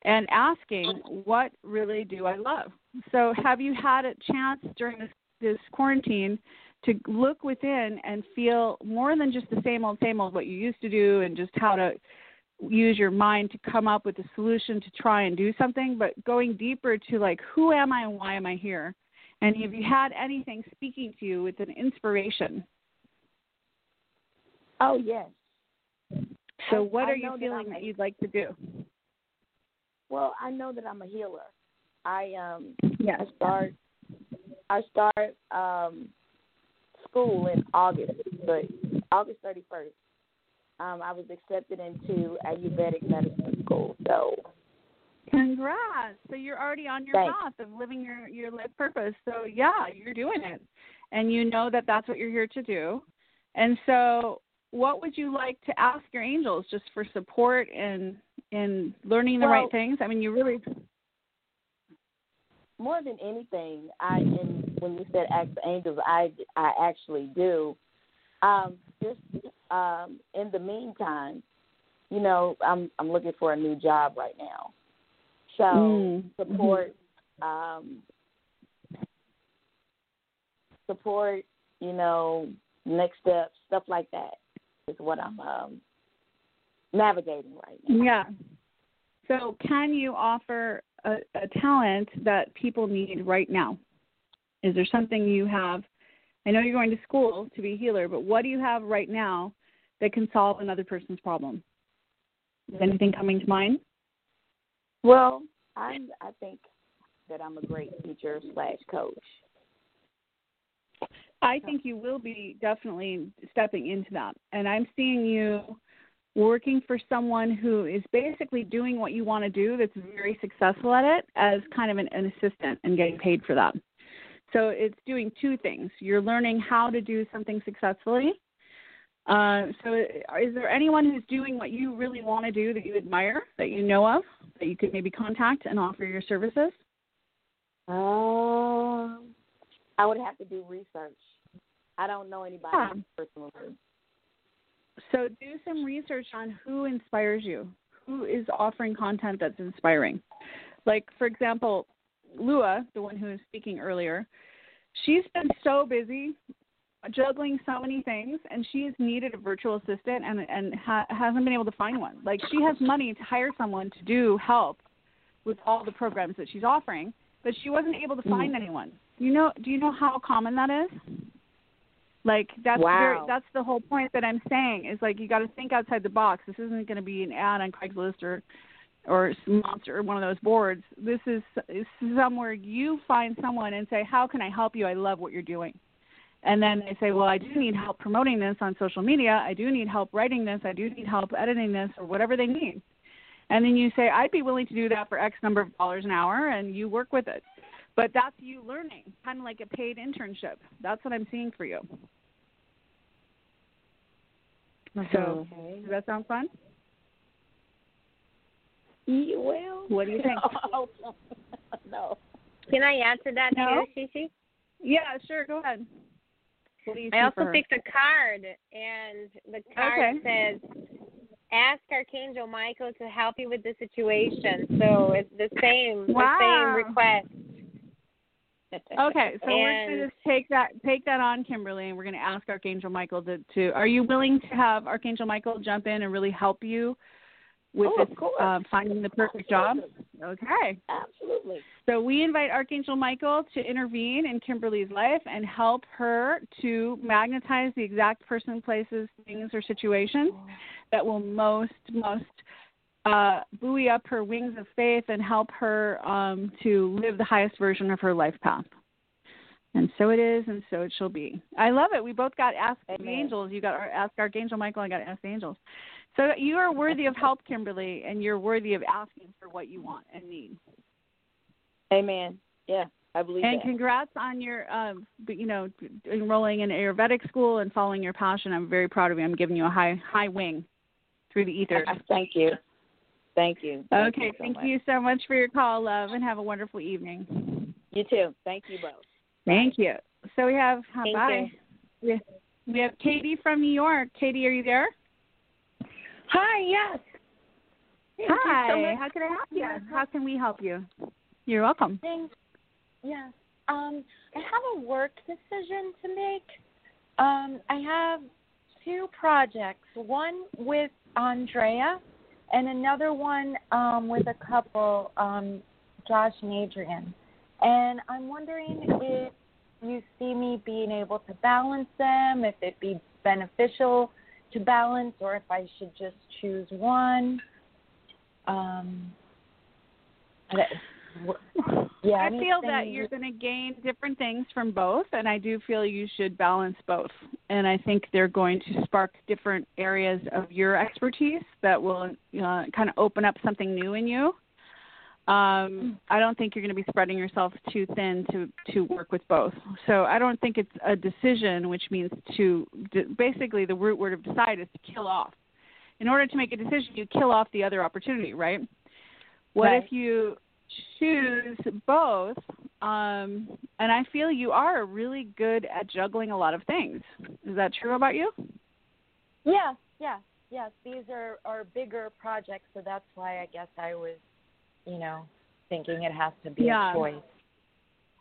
B: and asking what really do i love? So have you had a chance during this this quarantine to look within and feel more than just the same old, same old what you used to do and just how to use your mind to come up with a solution to try and do something, but going deeper to like, who am I and why am I here? And have you had anything speaking to you with an inspiration?
D: Oh yes.
B: So, what
D: I
B: are you feeling that
D: a-
B: you'd like to do?
D: Well, I know that I'm a healer. I um
B: Yes.
D: I start I start um school in August, but August 31st. Um, I was accepted into Ayurvedic medicine school. So
B: Congrats! So you're already on your
D: Thanks.
B: path of living your your life purpose. So yeah, you're doing it, and you know that that's what you're here to do. And so, what would you like to ask your angels just for support and in learning the
D: Well-
B: right things? I mean, you really
D: more than anything, I and when you said ask the angels, I I actually do. Um, just um, in the meantime, you know, I'm I'm looking for a new job right now. So
B: Mm,
D: support, um, support, you know, next steps, stuff like that is what I'm um, navigating right now.
B: yeah. So, can you offer a, a talent that people need right now? Is there something you have? I know you're going to school to be a healer, but what do you have right now that can solve another person's problem? Is anything coming to mind?
D: Well, I I think that I'm a great teacher slash coach.
B: I think you will be definitely stepping into that. And I'm seeing you working for someone who is basically doing what you want to do that's very successful at it as kind of an, an assistant and getting paid for that. So it's doing two things. You're learning how to do something successfully. Uh, so is there anyone who's doing what you really want to do that you admire, that you know of, that you could maybe contact and offer your services?
D: Um, I would have to do research. I don't know anybody
B: Yeah.
D: personally.
B: So do some research on who inspires you. Who is offering content that's inspiring? Like for example, Lua, the one who was speaking earlier, she's been so busy juggling so many things and she's needed a virtual assistant and and ha- hasn't been able to find one. Like she has money to hire someone to do help with all the programs that she's offering, but she wasn't able to find mm-hmm. anyone. You know, do you know how common that is? Like that's very, that's the whole point that I'm saying is like you got to think outside the box. This isn't going to be an ad on Craigslist or or Monster or one of those boards. This is, is somewhere you find someone and say, "How can I help you? I love what you're doing." And then they say, "Well, I do need help promoting this on social media. I do need help writing this. I do need help editing this, or whatever they need." And then you say, "I'd be willing to do that for X number of dollars an hour," and you work with it. But that's you learning, kind of like a paid internship. That's what I'm seeing for you. So,
D: Okay.
B: does that sound fun?
D: Yeah, well,
B: What do you think?
D: no.
C: Can I add to that
B: No.
C: too, She She?
B: Yeah, sure. Go ahead. What do you see
C: I also picked a card, and the card
B: Okay.
C: says, "Ask Archangel Michael to help you with the situation." So it's the same, the same request.
B: Okay, so we're gonna just take that take that on, Kimberly, and we're gonna ask Archangel Michael to, to are you willing to have Archangel Michael jump in and really help you with
D: Oh,
B: this um, finding the perfect job? Okay.
D: Absolutely.
B: So we invite Archangel Michael to intervene in Kimberly's life and help her to magnetize the exact person, places, things, or situations that will most most uh, buoy up her wings of faith and help her um, to live the highest version of her life path. And so it is, and so it shall be. I love it. We both got asked the angels. You got our- asked Archangel Michael. I got asked the angels. So you are worthy of help, Kimberly, and you're worthy of asking for what you want and need.
D: Amen. Yeah, I believe
B: And
D: that.
B: congrats on your, um, you know, enrolling in Ayurvedic school and following your passion. I'm very proud of you. I'm giving you a high high wing through the ether.
D: Thank you. Thank you. Thank
B: okay,
D: you so
B: thank
D: much.
B: you so much for your call, love, and have a wonderful evening.
D: You too. Thank you both.
B: Thank you. So we have uh,
C: Thank
B: bye. We, we have Katie from New York. Katie, are you there?
E: Hi, yes. Thank you so
B: Hi. How can I help you? How can we help you? You're welcome.
E: Thanks. Yes. Um, I have a work decision to make. Um, I have two projects. One with Andrea, and another one um, with a couple, um, Josh and Adrian. And I'm wondering if you see me being able to balance them, if it'd be beneficial to balance, or if I should just choose one. Um, I yeah,
B: I feel that you're going to gain different things from both, and I do feel you should balance both. And I think they're going to spark different areas of your expertise that will uh, kind of open up something new in you. Um, I don't think you're going to be spreading yourself too thin to to work with both. So I don't think it's a decision, which means to basically the root word of decide is to kill off. In order to make a decision, you kill off the other opportunity, right? What
E: Right.
B: if you choose both? Um, and I feel you are really good at juggling a lot of things. Is that true about you?
E: Yes, yes, yes. These are are bigger projects, so that's why I guess I was, you know, thinking it has to be
B: Yeah.
E: a choice.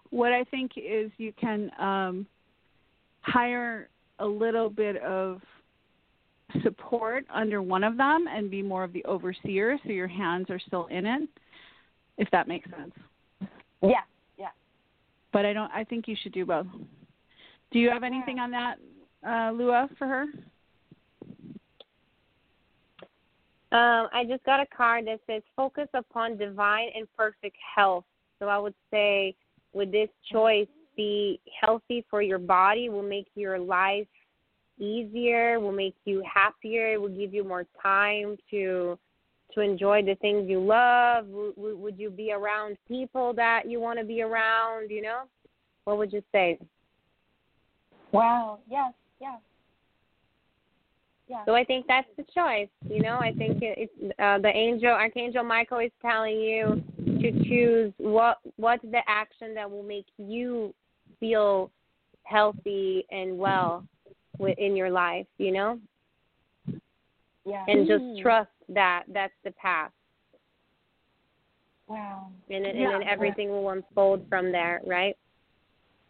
B: What I think is you can um, hire a little bit of support under one of them and be more of the overseer, so your hands are still in it, if that makes sense.
E: Yeah, yeah.
B: But I don't. I think you should do both. Do you have anything on that, uh, Lua, for her?
C: Um, I just got a card that says focus upon divine and perfect health. So I would say with this choice, be healthy for your body will make your life easier, will make you happier, will give you more time to to enjoy the things you love. Would, would would you be around people that you want to be around? You know, what would you say?
E: Wow. Yes, yes. Yeah.
C: So I think that's the choice. You know, I think it, it's uh, the angel, Archangel Michael is telling you to choose what what's the action that will make you feel healthy and well within your life. You know,
E: Yeah.
C: and
D: Mm.
C: just trust that that's the path,
E: Wow.
C: and it,
B: Yeah.
C: and then everything will unfold from there. Right?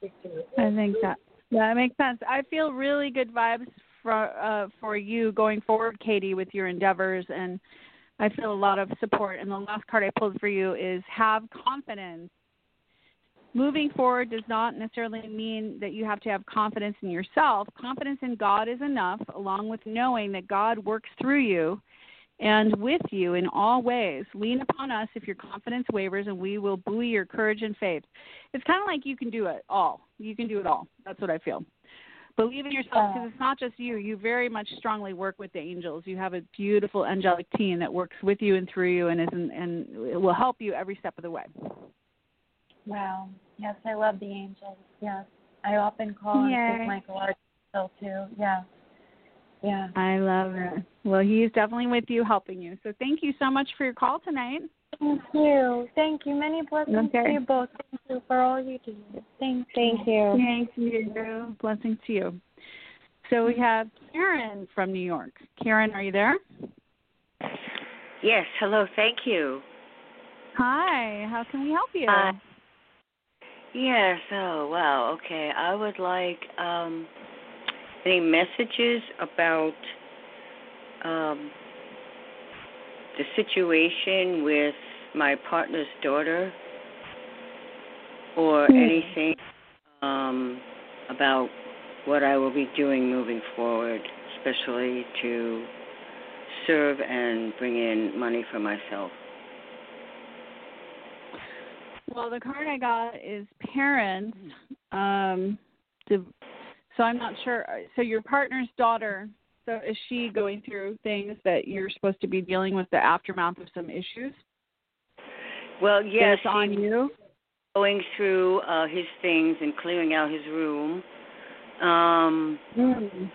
B: I think that that makes sense. I feel really good vibes for uh, for you going forward, Katie, with your endeavors, and I feel a lot of support. And the last card I pulled for you is have confidence. Moving forward does not necessarily mean that you have to have confidence in yourself. Confidence in God is enough, along with knowing that God works through you and with you in all ways. Lean upon us if your confidence wavers, and we will buoy your courage and faith. It's kind of like you can do it all. You can do it all. That's what I feel. Believe in yourself because it's not just you. You very much strongly work with the angels. You have a beautiful angelic team that works with you and through you, and is and it will help you every step of the way.
E: Wow. Yes, I love the angels. Yes. I often call
B: Yay.
E: Michael Archangel too. Yeah. Yeah.
B: I love it. Well, he's definitely with you, helping you. So thank you so much for your call tonight.
E: Thank you. Thank you. Many blessings
B: Okay.
E: to you both. Thank you for all you do. Thank you.
C: Thank you.
B: Thank you. Blessings to you. So we have Karen from New York. Karen, are you there?
F: Yes, hello, thank you.
B: Hi. How can we help you?
F: Uh, Yes, oh wow, okay. I would like um any messages about um the situation with my partner's daughter or anything um about what I will be doing moving forward, especially to serve and bring in money for myself.
B: Well, the card I got is parents. Um, so I'm not sure. So your partner's daughter. So is she going through things that you're supposed to be dealing with the aftermath of some issues?
F: Well, yes,
B: on you.
F: going through uh his things and clearing out his room. Um
B: Mm.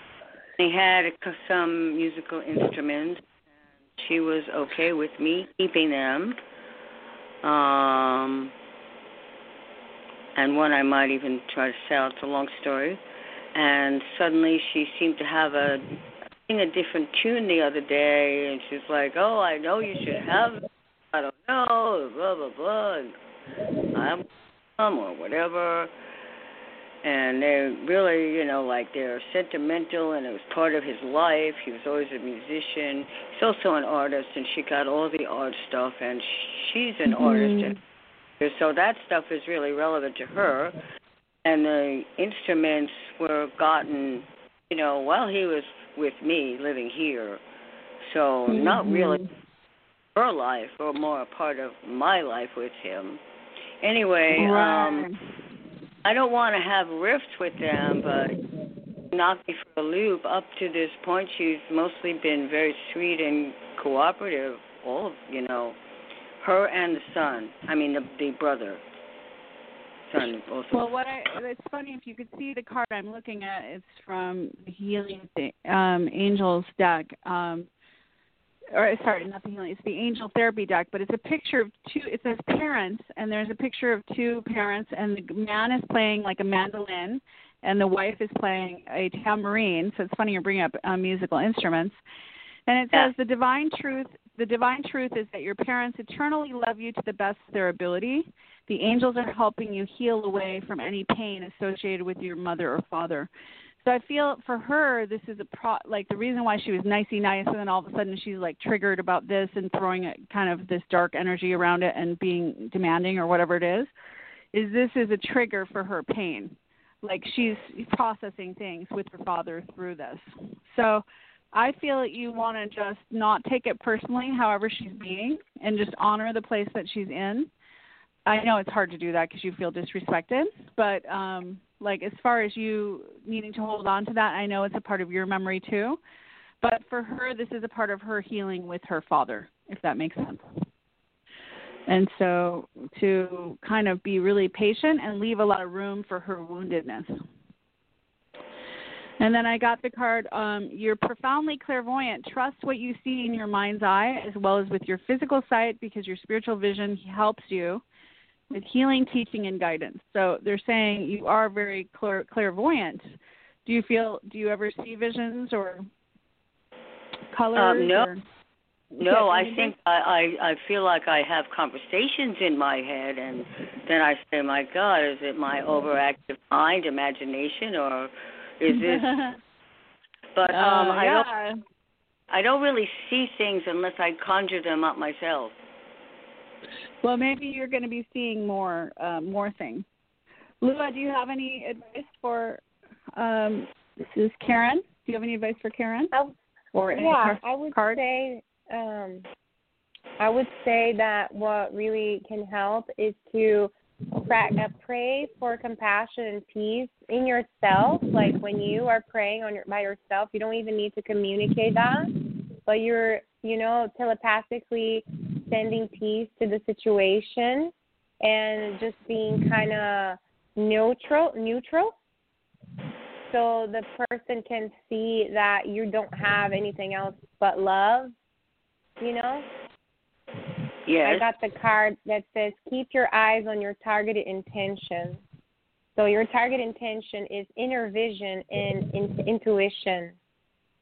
F: he had a- some musical instruments. She was okay with me keeping them. Um and one I might even try to sell. It's a long story. And suddenly she seemed to have a a different tune the other day and she's like, Oh, I know you should have it. I don't know, blah blah blah I'm um, or whatever. And they're really, you know, like they're sentimental and it was part of his life. He was always a musician. He's also an artist and she got all the art stuff and she's an artist and so that stuff is really relevant to her. And the instruments were gotten, you know, while he was with me living here. So not really her life or more a part of my life with him. Anyway, um I don't want to have rifts with them, but knock me for a loop. Up to this point, she's mostly been very sweet and cooperative. All of you know, her and the son. I mean, the the brother, son also.
B: Well, what I it's funny if you could see the card I'm looking at. It's from the Healing um, Angels deck. Um, or sorry, not the healing. It's the Angel Therapy deck, but it's a picture of two. It says parents, and there's a picture of two parents, and the man is playing like a mandolin, and the wife is playing a tambourine. So it's funny you're bringing up uh, musical instruments. And it
F: Yeah.
B: says the divine truth. The divine truth is that your parents eternally love you to the best of their ability. The angels are helping you heal away from any pain associated with your mother or father. So I feel for her, this is a pro like the reason why she was nicey nice, and then all of a sudden she's like triggered about this and throwing it kind of this dark energy around it and being demanding or whatever it is. Is this is a trigger for her pain? Like she's processing things with her father through this. So I feel that you want to just not take it personally, however she's being, and just honor the place that she's in. I know it's hard to do that because you feel disrespected, but um like as far as you needing to hold on to that, I know it's a part of your memory too. But for her, this is a part of her healing with her father, if that makes sense. And so to kind of be really patient and leave a lot of room for her woundedness. And then I got the card, um, you're profoundly clairvoyant. Trust what you see in your mind's eye as well as with your physical sight because your spiritual vision helps you with healing, teaching, and guidance. So they're saying you are very clair- clairvoyant. Do you feel, do you ever see visions or colors?
F: Um, no.
B: or-
F: No, I think I, I I feel like I have conversations in my head, and then I say, "My God, is it my overactive mind, imagination, or is this?" But um,
B: Uh,
F: I don't. I don't really see things unless I conjure them up myself.
B: Well, maybe you're going to be seeing more uh, more things. Lua, do you have any advice for? Um, this is Karen. Do you have any advice for Karen?
C: Oh,
B: Or any
C: yeah,
B: car-
C: I would
B: card?
C: say um I would say that what really can help is to pra- uh, pray for compassion and peace in yourself. Like when you are praying on your by yourself, you don't even need to communicate that, but you're you know telepathically sending peace to the situation and just being kind of neutral neutral so the person can see that you don't have anything else but love you know
F: Yes.
C: i got the card that says keep your eyes on your targeted intention. So your target intention is inner vision and in, intuition.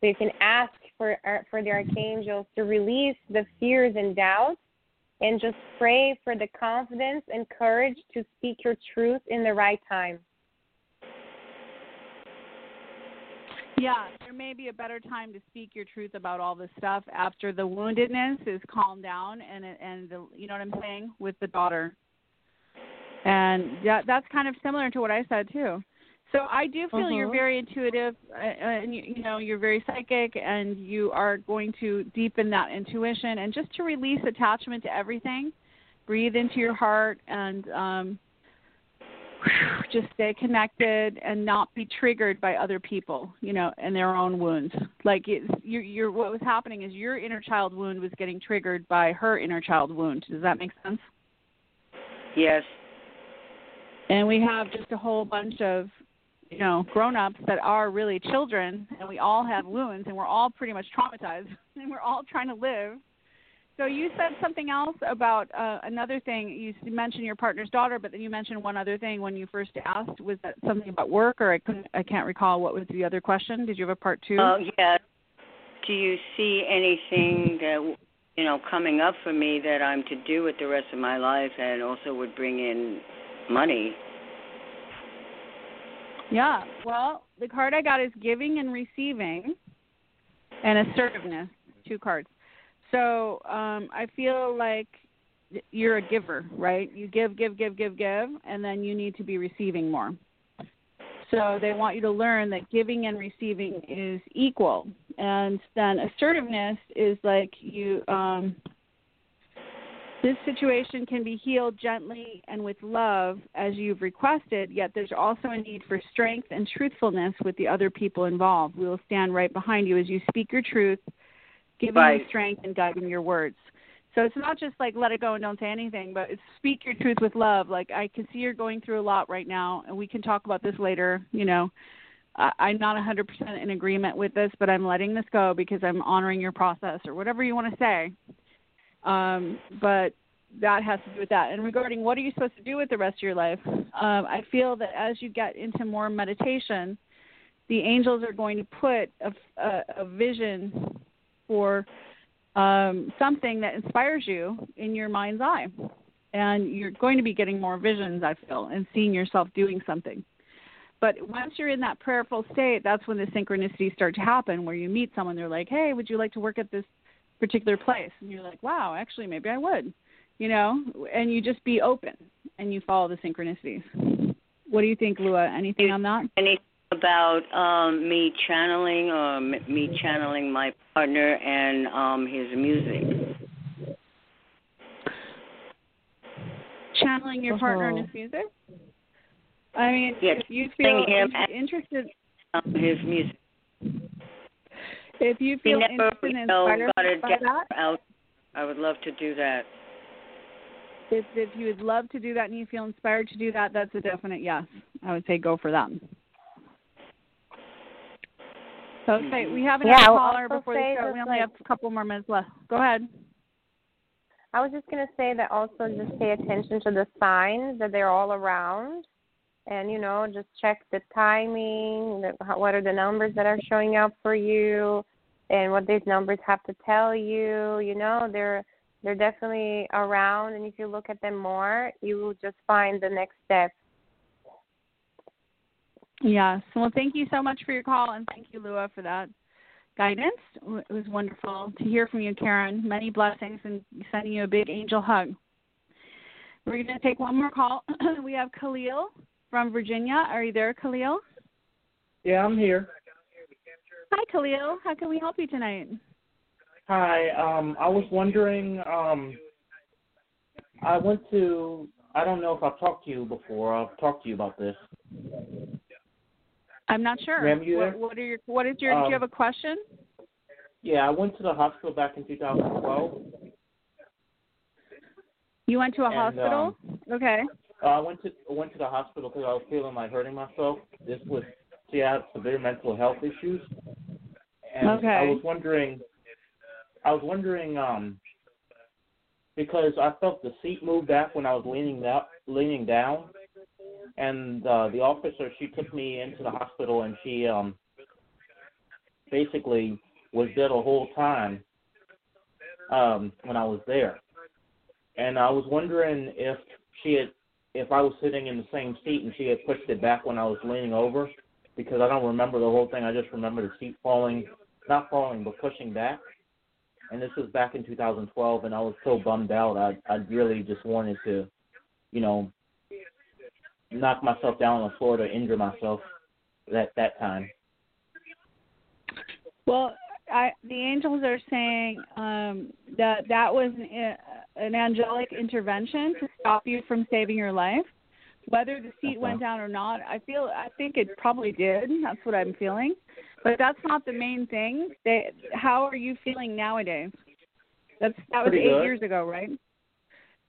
C: So you can ask for uh, for the archangels to release the fears and doubts and just pray for the confidence and courage to speak your truth in the right time
B: Yeah, there may be a better time to speak your truth about all this stuff after the woundedness is calmed down and and the, you know what I'm saying with the daughter. And yeah, that's kind of similar to what I said too. So I do feel you're
C: Mhm.
B: very intuitive, uh, and you, you know you're very psychic, and you are going to deepen that intuition and just to release attachment to everything. Breathe into your heart and um, just stay connected and not be triggered by other people, you know, and their own wounds. Like it's, you're, you're, what was happening is your inner child wound was getting triggered by her inner child wound. Does that make sense?
F: Yes.
B: And we have just a whole bunch of, you know, grown-ups that are really children, and we all have wounds, and we're all pretty much traumatized, and we're all trying to live. So you said something else about uh, another thing. You mentioned your partner's daughter, but then you mentioned one other thing when you first asked. Was that something about work, or I couldn't, I can't recall what was the other question. Did you have a part two?
F: Oh, yes. Do you see anything that you know coming up for me that I'm to do with the rest of my life, and also would bring in money?
B: Yeah. Well, the card I got is giving and receiving and assertiveness, two cards. So, um I feel like you're a giver, right? You give, give, give, give, give, and then you need to be receiving more. So they want you to learn that giving and receiving is equal. And then assertiveness is like you um this situation can be healed gently and with love as you've requested, yet there's also a need for strength and truthfulness with the other people involved. We will stand right behind you as you speak your truth, giving
F: Right.
B: you strength and guiding your words. So it's not just like let it go and don't say anything, but it's speak your truth with love. Like I can see you're going through a lot right now, and we can talk about this later. You know, I, I'm not 100% in agreement with this, but I'm letting this go because I'm honoring your process or whatever you want to say. Um, but that has to do with that. And regarding what are you supposed to do with the rest of your life, um, I feel that as you get into more meditation, the angels are going to put a, a, a vision for um, something that inspires you in your mind's eye. And you're going to be getting more visions, I feel, and seeing yourself doing something. But once you're in that prayerful state, that's when the synchronicities start to happen where you meet someone, they're like, hey, would you like to work at this particular place? And you're like, wow, actually, maybe I would. You know, and you just be open and you follow the synchronicities. What do you think, Lua? Anything on that?
F: Anything about um, me channeling or m- me channeling my partner and um, his music?
B: Channeling your partner in
C: Uh-huh.
B: his music? I mean,
F: Yes,
B: if you feel
F: him
B: in- interested,
F: Um, his music.
B: if you feel
F: never,
B: interested and inspired by that,
F: out. I would love to do that.
B: if if you would love to do that and you feel inspired to do that, that's a definite yes. I would say go for that. Okay, we have
C: Yeah,
B: another
C: I'll
B: caller before the show. We only
C: like-
B: have a couple more minutes left. Go ahead.
C: I was just going to say that also just pay attention to the signs that they're all around. And, you know, just check the timing, the, how, what are the numbers that are showing up for you, and what these numbers have to tell you. You know, they're they're definitely around, and if you look at them more, you will just find the next step.
B: Yes. Well, thank you so much for your call, and thank you, Lua, for that guidance. It was wonderful to hear from you, Karen. Many blessings, and sending you a big angel hug. We're going to take one more call. we have Khalil from Virginia. Are you there, Khalil?
G: Yeah, I'm here.
B: Hi, Khalil. How can we help you tonight?
G: Hi. Um, I was wondering. Um, I went to. I don't know if I've talked to you before. I've talked to you about this.
B: I'm not sure.
G: Ma'am, you
B: what, what are your? What is your? do
G: Um,
B: you have a question?
G: Yeah, I went to the hospital back in 2012.
B: You went to a
G: and,
B: hospital.
G: um,
B: okay.
G: Uh, I went to I went to the hospital because I was feeling like hurting myself. This was see, I have severe mental health issues, and I was wondering. I was wondering um because I felt the seat move back when I was leaning up, leaning down, and uh, the officer she took me into the hospital and she um basically was there the whole time um when I was there, and I was wondering if she had if I was sitting in the same seat and she had pushed it back when I was leaning over, because I don't remember the whole thing. I just remember the seat falling, not falling, but pushing back. And this was back in 2012, and I was so bummed out. I I really just wanted to, you know, knock myself down on the floor to injure myself that that time.
B: Well, I, the angels are saying um, that that was an, an angelic intervention to stop you from saving your life. Whether the seat went down or not, I feel I think it probably did. That's what I'm feeling, but that's not the main thing. They, how are you feeling nowadays? That's that was
G: Pretty
B: eight
G: good.
B: years ago, right?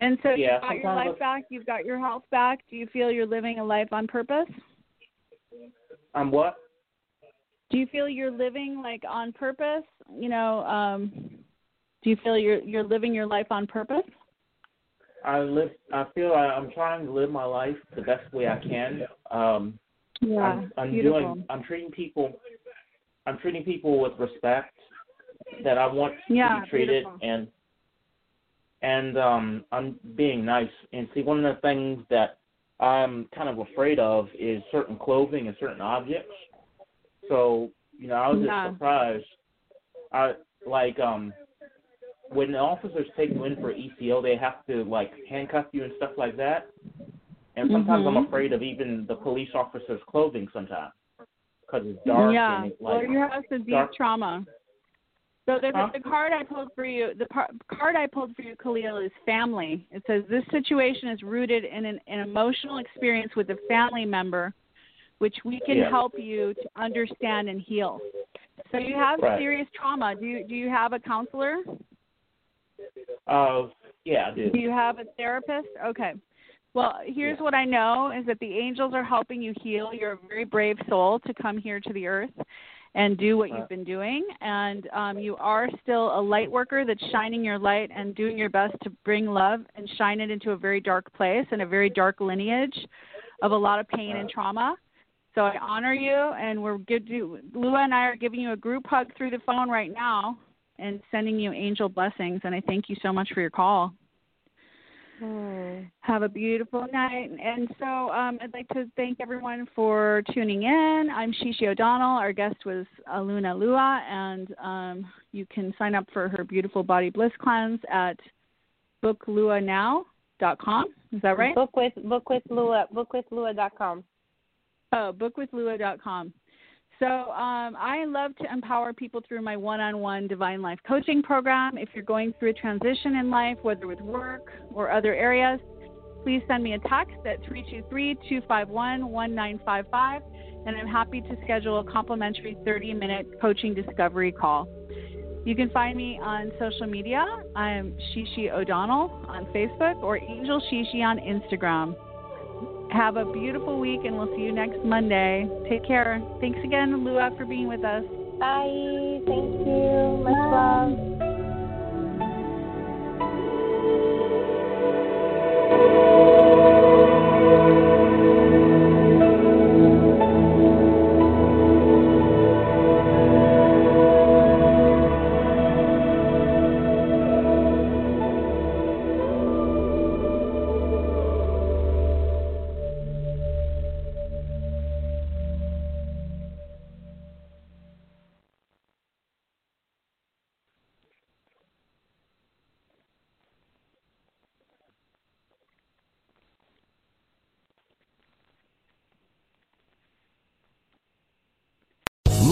B: And so
G: Yeah,
B: you've got your life back. You've got your health back. Do you feel you're living a life on purpose?
G: Um, what?
B: do you feel you're living like on purpose you know um do you feel you're you're living your life on purpose
G: I live. I feel I, I'm trying to live my life the best way I can. Um,
B: yeah
G: I'm, I'm
B: beautiful
G: doing. I'm treating people. I'm treating people with respect that I want
B: Yeah,
G: to be treated,
B: beautiful.
G: and and um, I'm being nice. And see, one of the things that I'm kind of afraid of is certain clothing and certain objects. So you know, I was
B: Yeah.
G: just surprised. I like um when the officers take you in for ECO, they have to like handcuff you and stuff like that. And sometimes
B: Mhm.
G: I'm afraid of even the police officers' clothing sometimes because it's dark
B: yeah
G: and it,
B: well
G: like
B: you have
G: dark-
B: trauma so the,
G: Huh?
B: the card I pulled for you, the par- card I pulled for you, Khalil, is family. It says this situation is rooted in an, an emotional experience with a family member, which we can
G: Yeah.
B: help you to understand and heal. So you have
G: Right.
B: serious trauma. Do you do you have a counselor?
G: Uh, yeah, I do.
B: Do you have a therapist? Okay. Well, here's what I know is that the angels are helping you heal. You're a very brave soul to come here to the earth and do what you've been doing. And um, you are still a light worker that's shining your light and doing your best to bring love and shine it into a very dark place and a very dark lineage of a lot of pain and trauma. So I honor you, and we're good to Lua and I are giving you a group hug through the phone right now and sending you angel blessings. And I thank you so much for your call.
C: Hmm.
B: Have a beautiful night. And so um, I'd like to thank everyone for tuning in. I'm She She O'Donnell. Our guest was Aluna Lua, and um, you can sign up for her beautiful body bliss cleanse at bookluanow.com. Is that right?
C: Book with book with Lua bookwithlua.com.
B: Oh, bookwithlua.com. So um, I love to empower people through my one-on-one Divine Life Coaching program. If you're going through a transition in life, whether with work or other areas, please send me a text at 323-251-1955, and I'm happy to schedule a complimentary 30-minute coaching discovery call. You can find me on social media. I'm She She O'Donnell on Facebook or Angel She She on Instagram. Have a beautiful week, and we'll see you next Monday. Take care. Thanks again, Lua, for being with us.
C: Bye. Thank you. Much love.